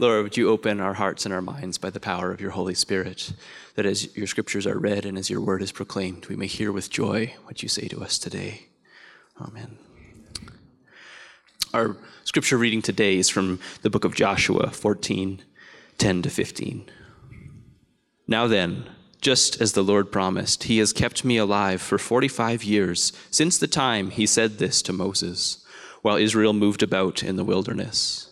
Lord, would you open our hearts and our minds by the power of your Holy Spirit, that as your scriptures are read and as your word is proclaimed, we may hear with joy what you say to us today. Amen. Our scripture reading today is from the book of Joshua 14 10 to 15. Now then, just as the Lord promised, he has kept me alive for 45 years since the time he said this to Moses, while Israel moved about in the wilderness.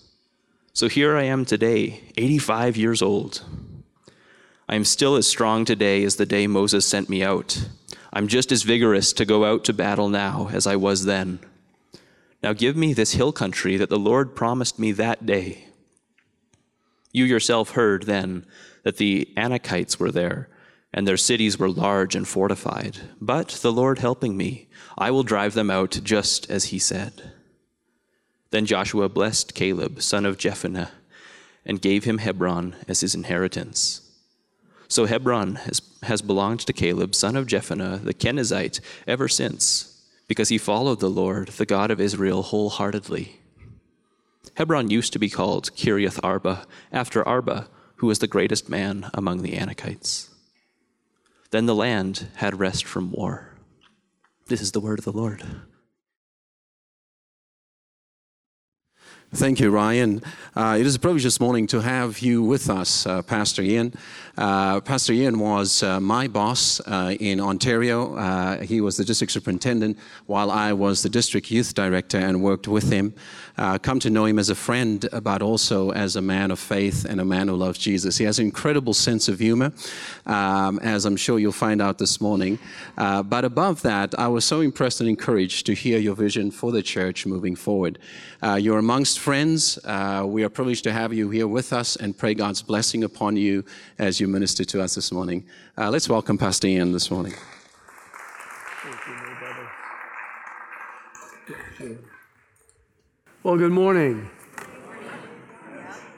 So here I am today, 85 years old. I am still as strong today as the day Moses sent me out. I'm just as vigorous to go out to battle now as I was then. Now give me this hill country that the Lord promised me that day. You yourself heard then that the Anakites were there, and their cities were large and fortified. But the Lord helping me, I will drive them out just as he said. Then Joshua blessed Caleb, son of Jephunneh, and gave him Hebron as his inheritance. So Hebron has, has belonged to Caleb, son of Jephunneh, the Kenizzite, ever since, because he followed the Lord, the God of Israel, wholeheartedly. Hebron used to be called Kiriath Arba, after Arba, who was the greatest man among the Anakites. Then the land had rest from war. This is the word of the Lord. Thank you, Ryan. Uh, it is a privilege this morning to have you with us, uh, Pastor Ian. Uh, Pastor Ian was uh, my boss uh, in Ontario. Uh, he was the district superintendent while I was the district youth director and worked with him. come to know him as a friend, but also as a man of faith and a man who loves Jesus. He has an incredible sense of humor, um, as I'm sure you'll find out this morning. but above that, I was so impressed and encouraged to hear your vision for the church moving forward. you're amongst friends. we are privileged to have you here with us and pray God's blessing upon you as you you minister to us this morning. Uh, let's welcome Pastor Ian this morning. Well, good morning.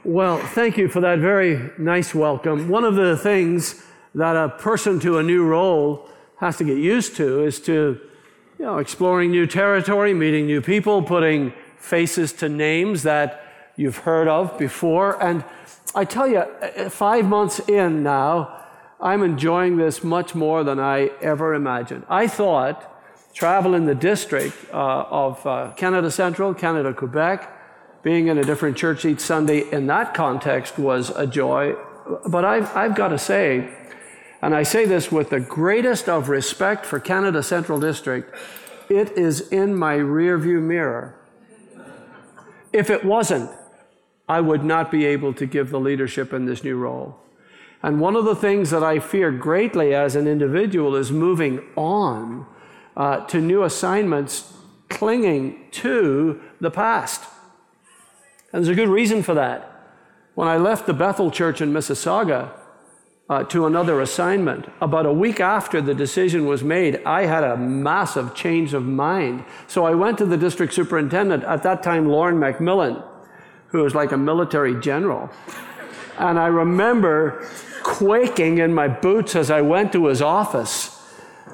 Well, thank you for that very nice welcome. One of the things that a person to a new role has to get used to is to, you know, exploring new territory, meeting new people, putting faces to names that you've heard of before. And I tell you, uh, five months in now, I'm enjoying this much more than I ever imagined. I thought traveling the district uh, of uh, Canada Central, Canada Quebec, being in a different church each Sunday in that context was a joy. But I've, I've got to say, and I say this with the greatest of respect for Canada Central District, it is in my rearview mirror. If it wasn't, I would not be able to give the leadership in this new role. And one of the things that I fear greatly as an individual is moving on uh, to new assignments, clinging to the past. And there's a good reason for that. When I left the Bethel Church in Mississauga uh, to another assignment, about a week after the decision was made, I had a massive change of mind. So I went to the district superintendent, at that time, Lauren McMillan who was like a military general. And I remember quaking in my boots as I went to his office.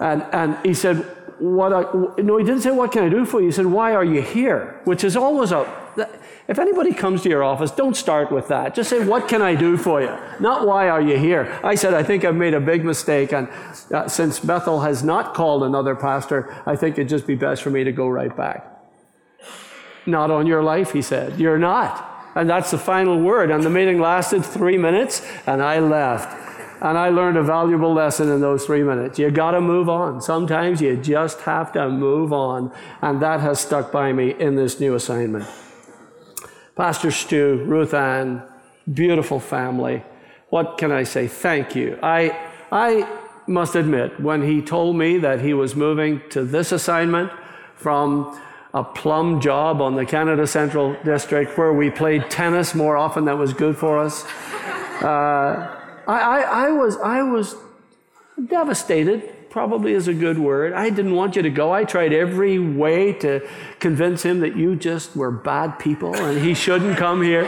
And, and he said, what I, no, he didn't say, what can I do for you? He said, why are you here? Which is always a, if anybody comes to your office, don't start with that. Just say, what can I do for you? Not why are you here? I said, I think I've made a big mistake. And uh, since Bethel has not called another pastor, I think it'd just be best for me to go right back. Not on your life, he said. You're not. And that's the final word. And the meeting lasted three minutes, and I left. And I learned a valuable lesson in those three minutes. You got to move on. Sometimes you just have to move on. And that has stuck by me in this new assignment. Pastor Stu, Ruth Ann, beautiful family. What can I say? Thank you. I, I must admit, when he told me that he was moving to this assignment from a plum job on the Canada Central District where we played tennis more often than was good for us. Uh, I, I, I, was, I was devastated, probably is a good word. I didn't want you to go. I tried every way to convince him that you just were bad people and he shouldn't come here.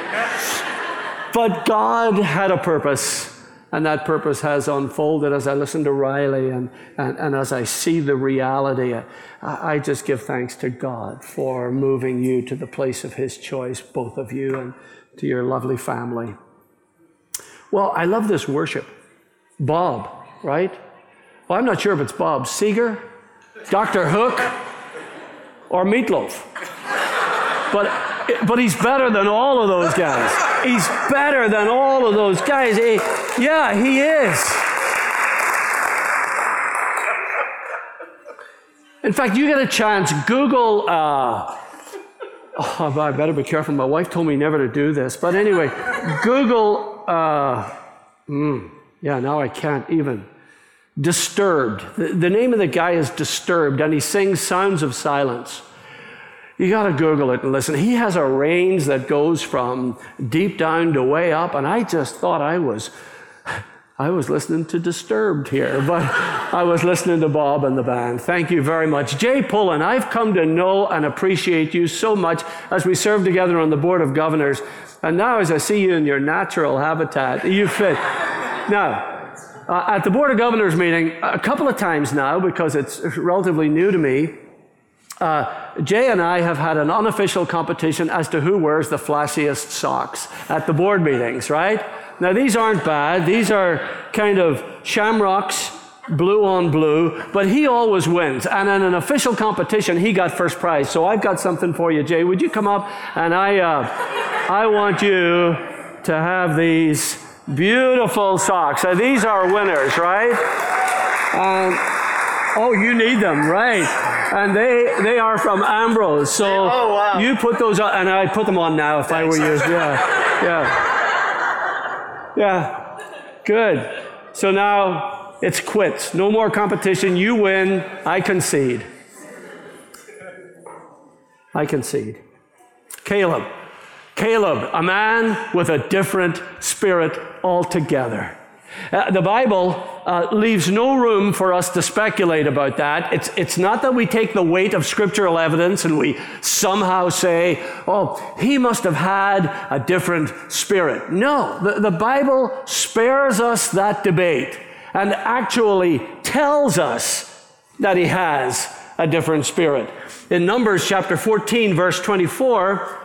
But God had a purpose. And that purpose has unfolded as I listen to Riley and, and, and as I see the reality. I, I just give thanks to God for moving you to the place of His choice, both of you, and to your lovely family. Well, I love this worship. Bob, right? Well, I'm not sure if it's Bob Seger, Dr. Hook, or Meatloaf. But, but he's better than all of those guys. He's better than all of those guys. He, yeah, he is. In fact, you get a chance, Google. Uh, oh, I better be careful. My wife told me never to do this. But anyway, Google. Uh, mm, yeah, now I can't even. Disturbed. The, the name of the guy is Disturbed, and he sings Sounds of Silence. You got to Google it and listen. He has a range that goes from deep down to way up, and I just thought I was. I was listening to Disturbed here, but I was listening to Bob and the band. Thank you very much. Jay Pullen, I've come to know and appreciate you so much as we serve together on the Board of Governors. And now, as I see you in your natural habitat, you fit. Now, uh, at the Board of Governors meeting, a couple of times now, because it's relatively new to me, uh, Jay and I have had an unofficial competition as to who wears the flashiest socks at the board meetings, right? Now, these aren't bad. These are kind of shamrocks, blue on blue, but he always wins. And in an official competition, he got first prize. So I've got something for you, Jay. Would you come up? And I, uh, I want you to have these beautiful socks. So these are winners, right? Um, oh, you need them, right? And they they are from Ambrose. So oh, wow. you put those on, and I put them on now if Thanks. I were you. Yeah, yeah, yeah. Good. So now it's quits. No more competition. You win. I concede. I concede. Caleb. Caleb, a man with a different spirit altogether. Uh, the Bible uh, leaves no room for us to speculate about that. It's, it's not that we take the weight of scriptural evidence and we somehow say, oh, he must have had a different spirit. No, the, the Bible spares us that debate and actually tells us that he has a different spirit. In Numbers chapter 14, verse 24,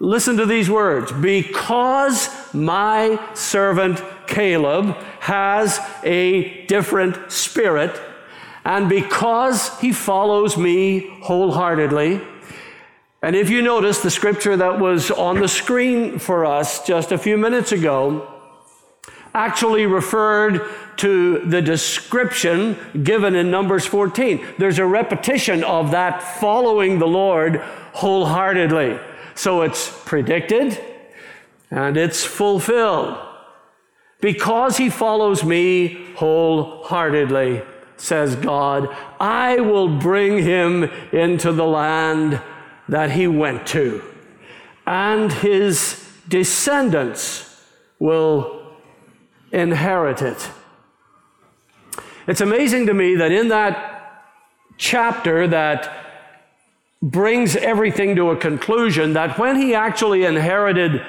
listen to these words Because my servant Caleb has a different spirit, and because he follows me wholeheartedly, and if you notice the scripture that was on the screen for us just a few minutes ago, actually referred to the description given in Numbers 14. There's a repetition of that following the Lord wholeheartedly. So it's predicted and it's fulfilled because he follows me wholeheartedly, says God, I will bring him into the land that he went to, and his descendants will inherit it. It's amazing to me that in that chapter that brings everything to a conclusion, that when he actually inherited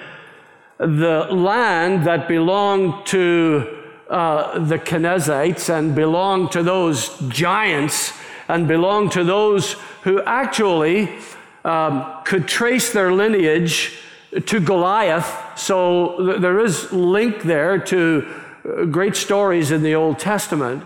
the land that belonged to uh, the Kenizzites and belonged to those giants and belonged to those who actually um, could trace their lineage to Goliath. So th- there is link there to uh, great stories in the Old Testament.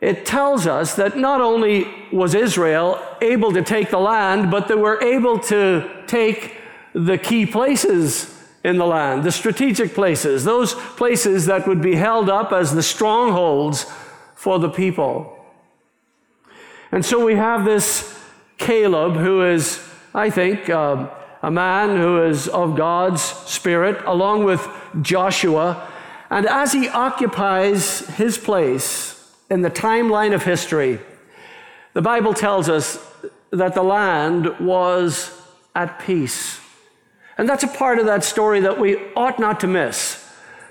It tells us that not only was Israel able to take the land, but they were able to take the key places in the land, the strategic places, those places that would be held up as the strongholds for the people. And so we have this Caleb, who is, I think, uh, a man who is of God's Spirit, along with Joshua. And as he occupies his place in the timeline of history, the Bible tells us that the land was at peace. And that's a part of that story that we ought not to miss.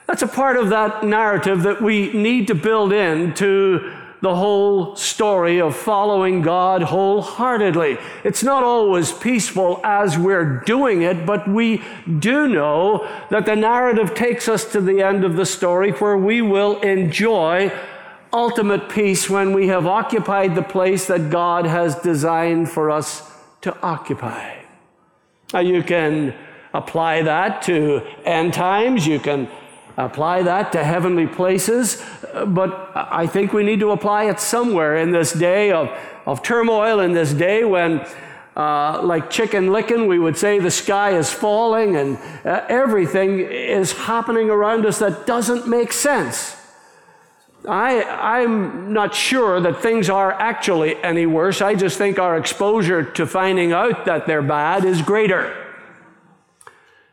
That's a part of that narrative that we need to build in to the whole story of following God wholeheartedly. It's not always peaceful as we're doing it, but we do know that the narrative takes us to the end of the story where we will enjoy ultimate peace when we have occupied the place that God has designed for us to occupy. Now, you can apply that to end times, you can apply that to heavenly places, but I think we need to apply it somewhere in this day of, of turmoil, in this day when, uh, like Chicken Licken, we would say the sky is falling and uh, everything is happening around us that doesn't make sense. I, I'm not sure that things are actually any worse. I just think our exposure to finding out that they're bad is greater.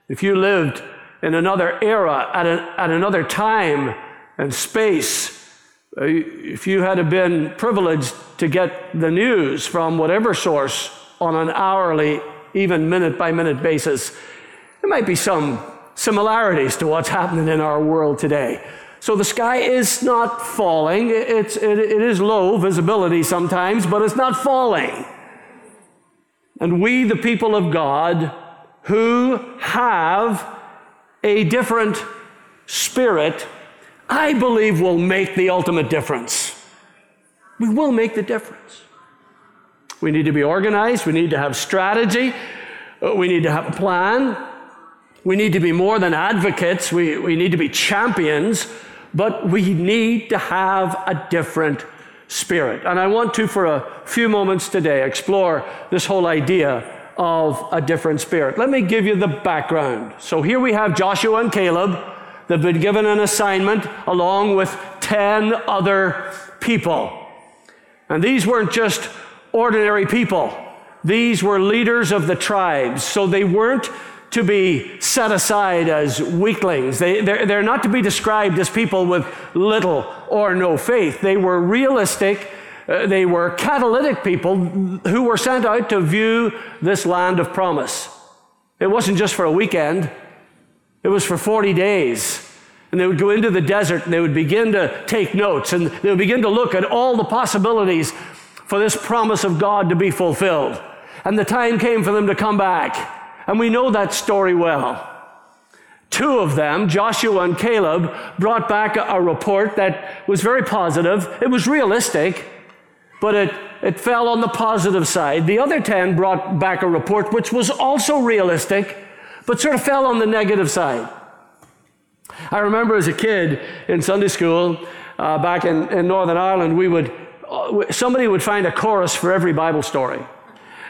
If you lived in another era, at, a, at another time and space. Uh, if you had been privileged to get the news from whatever source on an hourly, even minute by minute basis, there might be some similarities to what's happening in our world today. So the sky is not falling. It's, it, it is low visibility sometimes, but it's not falling. And we, the people of God, who have a different spirit, I believe will make the ultimate difference. We will make the difference. We need to be organized, we need to have strategy, uh, we need to have a plan, we need to be more than advocates, we, we need to be champions, but we need to have a different spirit. And I want to, for a few moments today, explore this whole idea of a different spirit. Let me give you the background. So here we have Joshua and Caleb. They've been given an assignment along with 10 other people. And these weren't just ordinary people, these were leaders of the tribes. So they weren't to be set aside as weaklings. They, they're, they're not to be described as people with little or no faith. They were realistic Uh, they were catalytic people who were sent out to view this land of promise. It wasn't just for a weekend, it was for 40 days. And they would go into the desert and they would begin to take notes and they would begin to look at all the possibilities for this promise of God to be fulfilled. And the time came for them to come back. And we know that story well. Two of them, Joshua and Caleb, brought back a report that was very positive. It was realistic but it, it fell on the positive side. The other 10 brought back a report which was also realistic, but sort of fell on the negative side. I remember as a kid in Sunday school uh, back in, in Northern Ireland, we would, uh, somebody would find a chorus for every Bible story.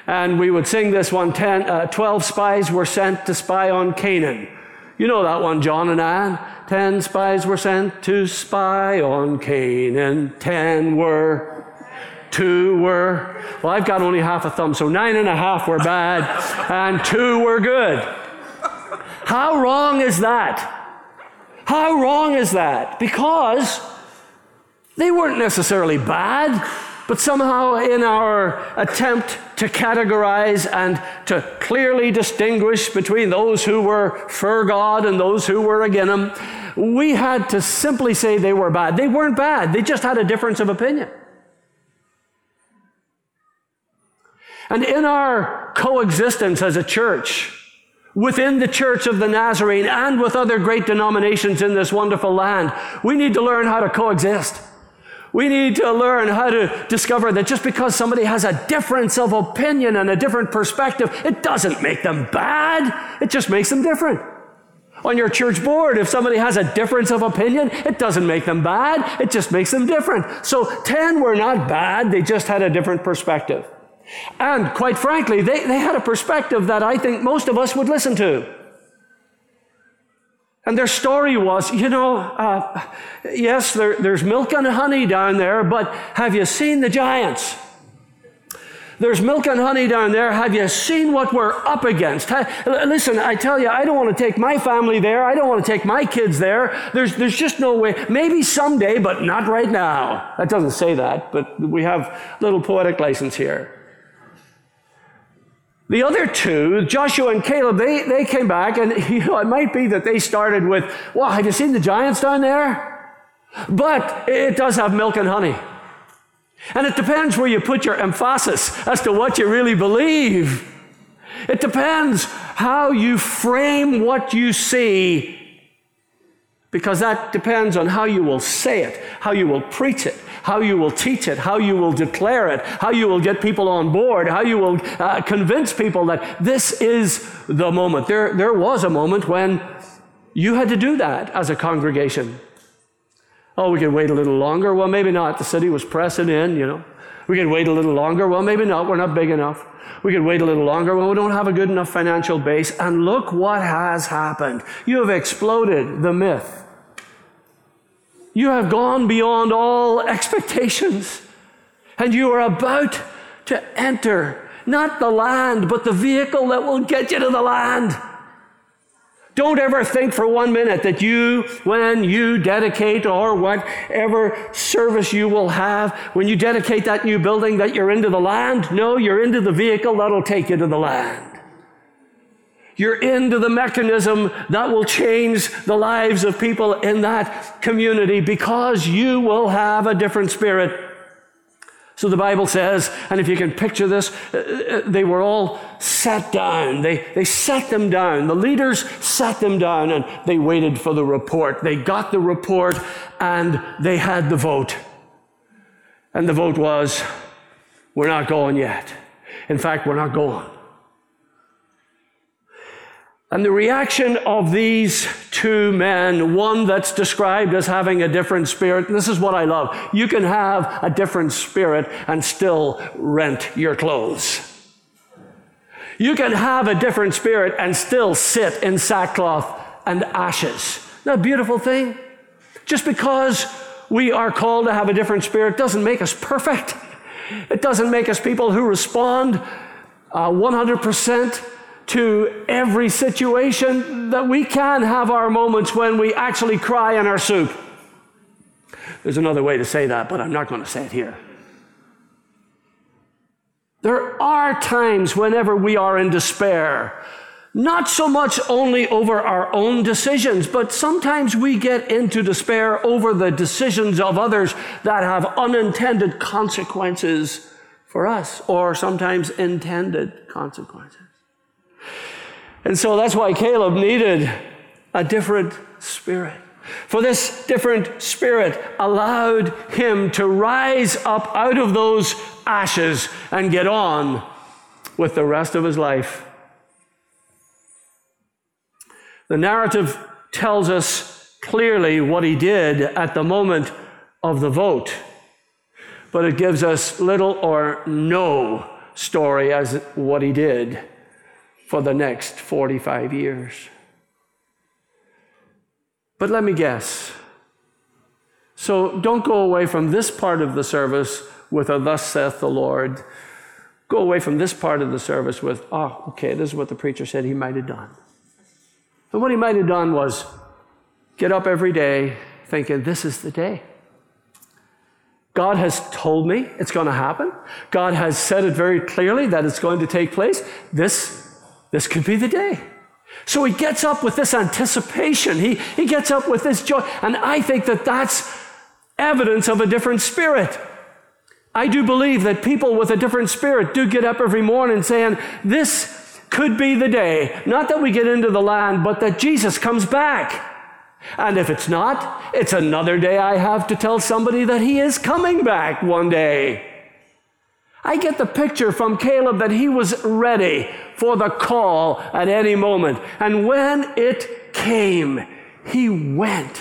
And we would sing this one ten, uh, 12 spies were sent to spy on Canaan. You know that one, John and Anne. Ten spies were sent to spy on Canaan. Ten were Two were, well, I've got only half a thumb, so nine and a half were bad, and two were good. How wrong is that? How wrong is that? Because they weren't necessarily bad, but somehow in our attempt to categorize and to clearly distinguish between those who were for God and those who were against Him, we had to simply say they were bad. They weren't bad, they just had a difference of opinion. And in our coexistence as a church, within the Church of the Nazarene and with other great denominations in this wonderful land, we need to learn how to coexist. We need to learn how to discover that just because somebody has a difference of opinion and a different perspective, it doesn't make them bad. It just makes them different. On your church board, if somebody has a difference of opinion, it doesn't make them bad. It just makes them different. So 10 were not bad. They just had a different perspective. And quite frankly, they, they had a perspective that I think most of us would listen to. And their story was, you know, uh, yes, there, there's milk and honey down there, but have you seen the giants? There's milk and honey down there. Have you seen what we're up against? Listen, I tell you, I don't want to take my family there. I don't want to take my kids there. There's, there's just no way. Maybe someday, but not right now. That doesn't say that, but we have little poetic license here. The other two, Joshua and Caleb, they, they came back, and you know, it might be that they started with, Well, have you seen the giants down there? But it does have milk and honey. And it depends where you put your emphasis as to what you really believe. It depends how you frame what you see, because that depends on how you will say it, how you will preach it, how you will teach it, how you will declare it, how you will get people on board, how you will uh, convince people that this is the moment. There, there was a moment when you had to do that as a congregation. Oh, we could wait a little longer. Well, maybe not. The city was pressing in, you know. We could wait a little longer. Well, maybe not. We're not big enough. We could wait a little longer. Well, we don't have a good enough financial base. And look what has happened. You have exploded the myth. You have gone beyond all expectations. And you are about to enter not the land, but the vehicle that will get you to the land. Don't ever think for one minute that you, when you dedicate or whatever service you will have, when you dedicate that new building, that you're into the land. No, you're into the vehicle that'll take you to the land. You're into the mechanism that will change the lives of people in that community because you will have a different spirit so the Bible says, and if you can picture this, uh, uh, they were all sat down. They, they sat them down. The leaders sat them down and they waited for the report. They got the report and they had the vote. And the vote was, we're not going yet. In fact, we're not going. And the reaction of these two men, one that's described as having a different spirit, this is what I love. You can have a different spirit and still rent your clothes. You can have a different spirit and still sit in sackcloth and ashes. Isn't that beautiful thing? Just because we are called to have a different spirit doesn't make us perfect. It doesn't make us people who respond uh, 100% to every situation that we can have our moments when we actually cry in our soup. There's another way to say that, but I'm not going to say it here. There are times whenever we are in despair, not so much only over our own decisions, but sometimes we get into despair over the decisions of others that have unintended consequences for us, or sometimes intended consequences. And so that's why Caleb needed a different spirit. For this different spirit allowed him to rise up out of those ashes and get on with the rest of his life. The narrative tells us clearly what he did at the moment of the vote, but it gives us little or no story as what he did for the next 45 years. But let me guess. So don't go away from this part of the service with a thus saith the Lord. Go away from this part of the service with, oh, okay, this is what the preacher said he might have done. And what he might have done was get up every day thinking, this is the day. God has told me it's going to happen. God has said it very clearly that it's going to take place. This this could be the day. So he gets up with this anticipation. He, he gets up with this joy. And I think that that's evidence of a different spirit. I do believe that people with a different spirit do get up every morning saying, This could be the day. Not that we get into the land, but that Jesus comes back. And if it's not, it's another day I have to tell somebody that he is coming back one day. I get the picture from Caleb that he was ready for the call at any moment. And when it came, he went.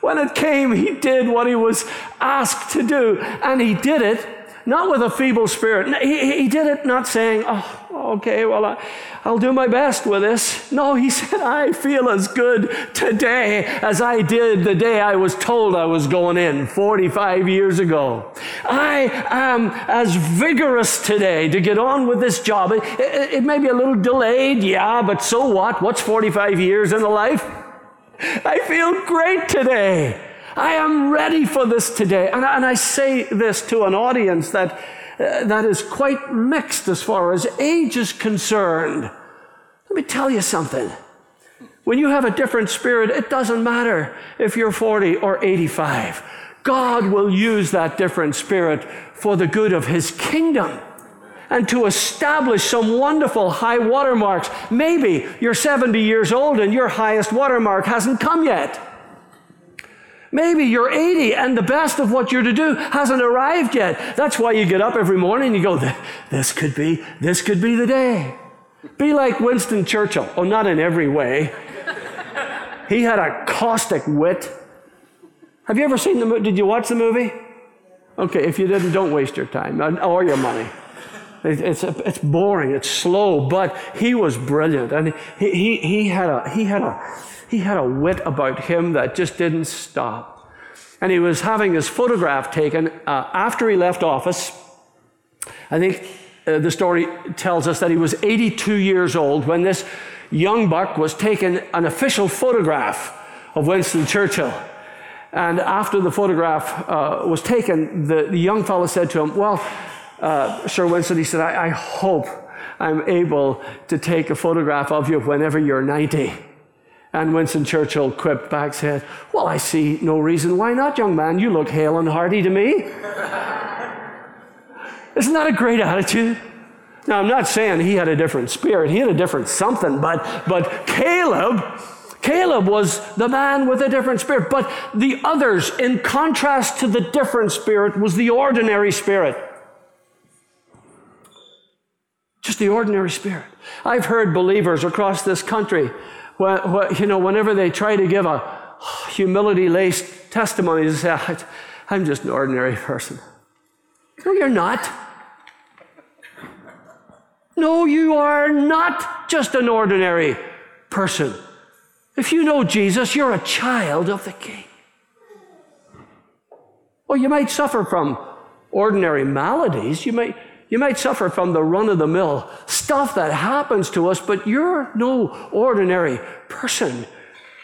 When it came, he did what he was asked to do. And he did it not with a feeble spirit. He, he did it not saying, oh, okay, well, I, I'll do my best with this. No, he said, I feel as good today as I did the day I was told I was going in 45 years ago. I am as vigorous today to get on with this job. It, it, it may be a little delayed, yeah, but so what? What's 45 years in a life? I feel great today. I am ready for this today. And, and I say this to an audience that, that is quite mixed as far as age is concerned. Let me tell you something. When you have a different spirit, it doesn't matter if you're 40 or 85. God will use that different spirit for the good of his kingdom and to establish some wonderful high watermarks. Maybe you're 70 years old and your highest watermark hasn't come yet. Maybe you're 80 and the best of what you're to do hasn't arrived yet. That's why you get up every morning and you go, this could be, this could be the day. Be like Winston Churchill. Oh, not in every way. He had a caustic wit. Have you ever seen the movie? Did you watch the movie? Okay, if you didn't, don't waste your time uh, or your money. It's, it's boring, it's slow, but he was brilliant. And he, he, he, had a, he, had a, he had a wit about him that just didn't stop. And he was having his photograph taken uh, after he left office. I think uh, the story tells us that he was 82 years old when this young buck was taken an official photograph of Winston Churchill. And after the photograph uh, was taken, the, the, young fellow said to him, Well, uh, Sir Winston, he said, I, I hope I'm able to take a photograph of you whenever you're 90. And Winston Churchill quipped back, said, Well, I see no reason why not, young man. You look hale and hearty to me. Isn't that a great attitude? Now, I'm not saying he had a different spirit, he had a different something, but, but Caleb, Caleb was the man with a different spirit. But the others, in contrast to the different spirit, was the ordinary spirit. Just the ordinary spirit. I've heard believers across this country, you know, whenever they try to give a humility laced testimony, they say, I'm just an ordinary person. No, you're not. No, you are not just an ordinary person. If you know Jesus, you're a child of the King. Well, you might suffer from ordinary maladies. You might, you might suffer from the run of the mill stuff that happens to us, but you're no ordinary person.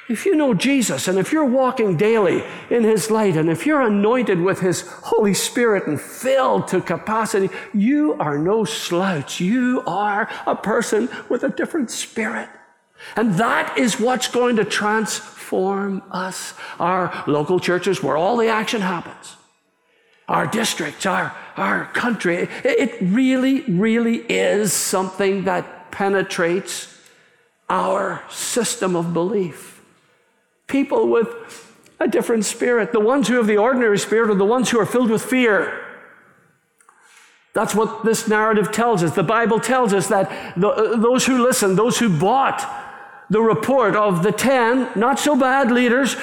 If you know Jesus and if you're walking daily in His light and if you're anointed with His Holy Spirit and filled to capacity, you are no slouch. You are a person with a different spirit. And that is what's going to transform us. Our local churches where all the action happens. Our districts, our, our country. It really, really is something that penetrates our system of belief people with a different spirit. The ones who have the ordinary spirit are the ones who are filled with fear. That's what this narrative tells us. The Bible tells us that the, those who listened, those who bought the report of the ten not so bad leaders,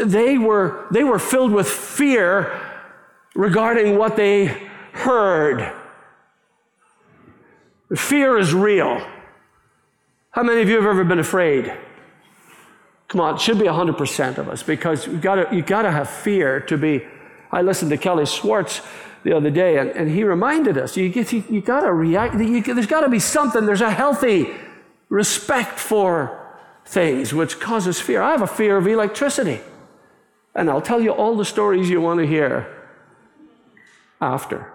they were, they were filled with fear regarding what they heard. Fear is real. How many of you have ever been afraid? Come on, it should be 100% of us because you got you to have fear to be. I listened to Kelly Schwartz the other day, and, and he reminded us you, you, you got to react. You, there's got to be something. There's a healthy respect for things which causes fear. I have a fear of electricity. And I'll tell you all the stories you want to hear after.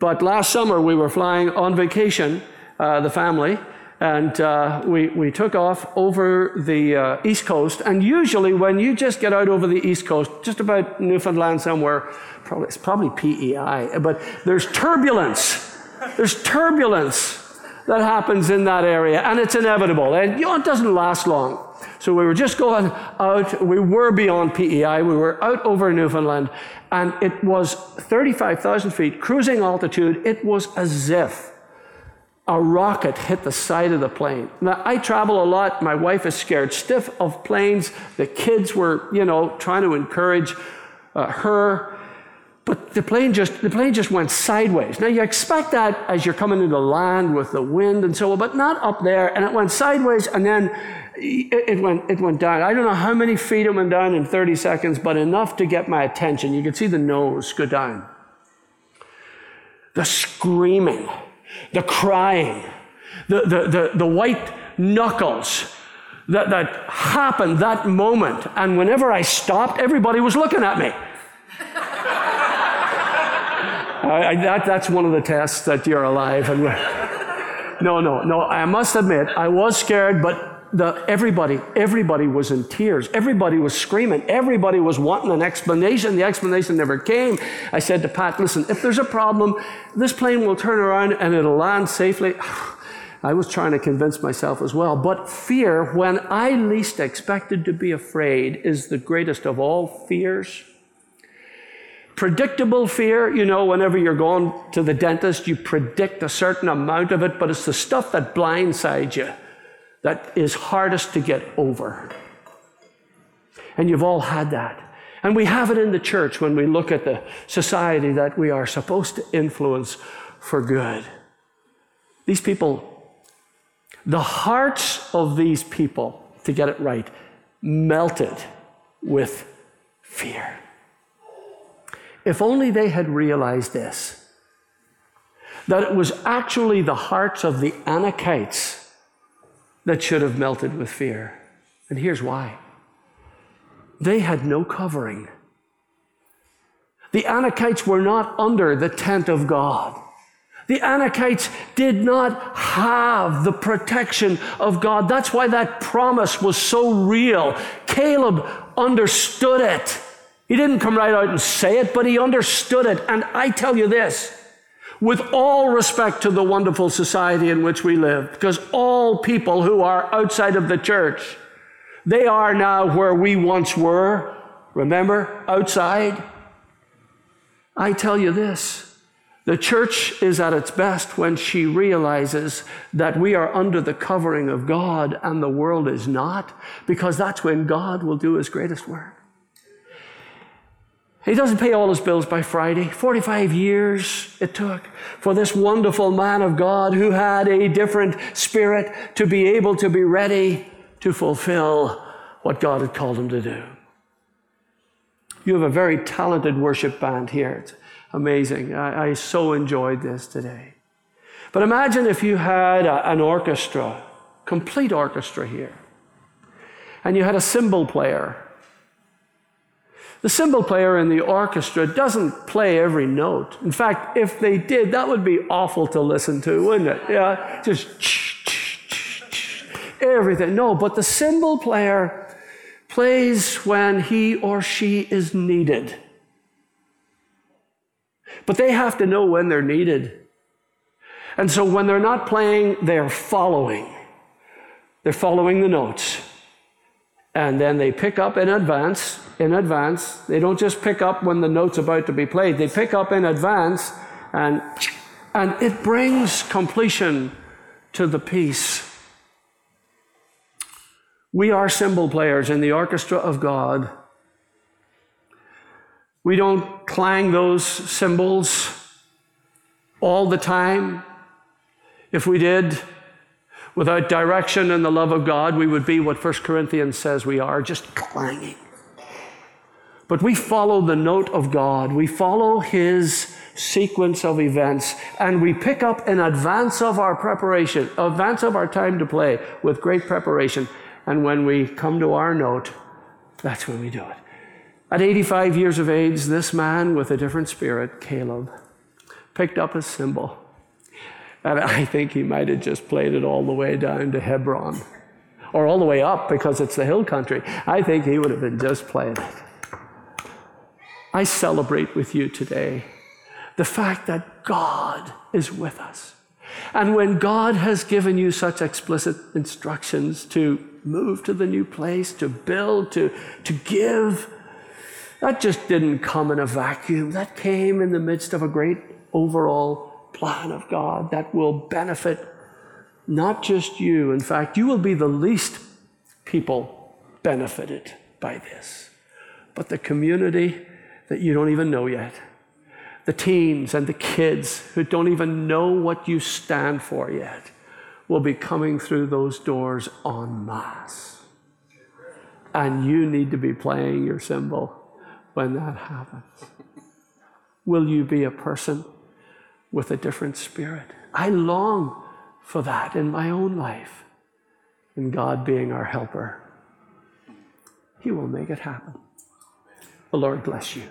But last summer, we were flying on vacation, uh, the family, and uh, we, we took off over the uh, East Coast. And usually, when you just get out over the East Coast, just about Newfoundland somewhere, probably, it's probably PEI, but there's turbulence. There's turbulence that happens in that area, and it's inevitable. And you know, it doesn't last long. So we were just going out, we were beyond PEI, we were out over Newfoundland, and it was 35,000 feet, cruising altitude. It was as if a rocket hit the side of the plane. Now, I travel a lot. My wife is scared stiff of planes. The kids were, you know, trying to encourage uh, her. But the plane just the plane just went sideways. Now you expect that as you're coming into land with the wind and so on, but not up there. And it went sideways, and then it, went it went down. I don't know how many feet it went down in 30 seconds, but enough to get my attention. You could see the nose go down. The screaming the crying, the, the, the, the white knuckles that, that happened that moment. And whenever I stopped, everybody was looking at me. I, that, that's one of the tests that you're alive. And no, no, no. I must admit, I was scared, but the, everybody, everybody was in tears. Everybody was screaming. Everybody was wanting an explanation. The explanation never came. I said to Pat, listen, if there's a problem, this plane will turn around and it'll land safely. I was trying to convince myself as well. But fear, when I least expected to be afraid, is the greatest of all fears. Predictable fear, you know, whenever you're going to the dentist, you predict a certain amount of it, but it's the stuff that blindsides you that is hardest to get over. And you've all had that. And we have it in the church when we look at the society that we are supposed to influence for good. These people, the hearts of these people, to get it right, melted with fear. If only they had realized this that it was actually the hearts of the Anakites that should have melted with fear. And here's why they had no covering. The Anakites were not under the tent of God. The Anakites did not have the protection of God. That's why that promise was so real. Caleb understood it. He didn't come right out and say it, but he understood it. And I tell you this with all respect to the wonderful society in which we live, because all people who are outside of the church, they are now where we once were. Remember, outside? I tell you this the church is at its best when she realizes that we are under the covering of God and the world is not, because that's when God will do his greatest work. He doesn't pay all his bills by Friday. 45 years it took for this wonderful man of God who had a different spirit to be able to be ready to fulfill what God had called him to do. You have a very talented worship band here. It's amazing. I, I so enjoyed this today. But imagine if you had a, an orchestra, complete orchestra here, and you had a cymbal player the cymbal player in the orchestra doesn't play every note. In fact, if they did, that would be awful to listen to, wouldn't it? Yeah, just everything. No, but the cymbal player plays when he or she is needed. But they have to know when they're needed. And so when they're not playing, they're following. They're following the notes. And then they pick up in advance in advance. They don't just pick up when the note's about to be played. They pick up in advance and, and it brings completion to the piece. We are cymbal players in the orchestra of God. We don't clang those cymbals all the time. If we did, without direction and the love of God, we would be what 1 Corinthians says we are, just clanging. But we follow the note of God. We follow His sequence of events and we pick up in advance of our preparation, advance of our time to play with great preparation. And when we come to our note, that's when we do it. At 85 years of age, this man with a different spirit, Caleb, picked up his cymbal. And I think he might have just played it all the way down to Hebron or all the way up because it's the hill country. I think he would have been just playing it. I celebrate with you today the fact that God is with us. And when God has given you such explicit instructions to move to the new place, to build, to, to give, that just didn't come in a vacuum. That came in the midst of a great overall plan of God that will benefit not just you. In fact, you will be the least people benefited by this, but the community that you don't even know yet. The teens and the kids who don't even know what you stand for yet will be coming through those doors en masse. And you need to be playing your cymbal when that happens. Will you be a person with a different spirit? I long for that in my own life. And God being our helper, He will make it happen. The Lord bless you.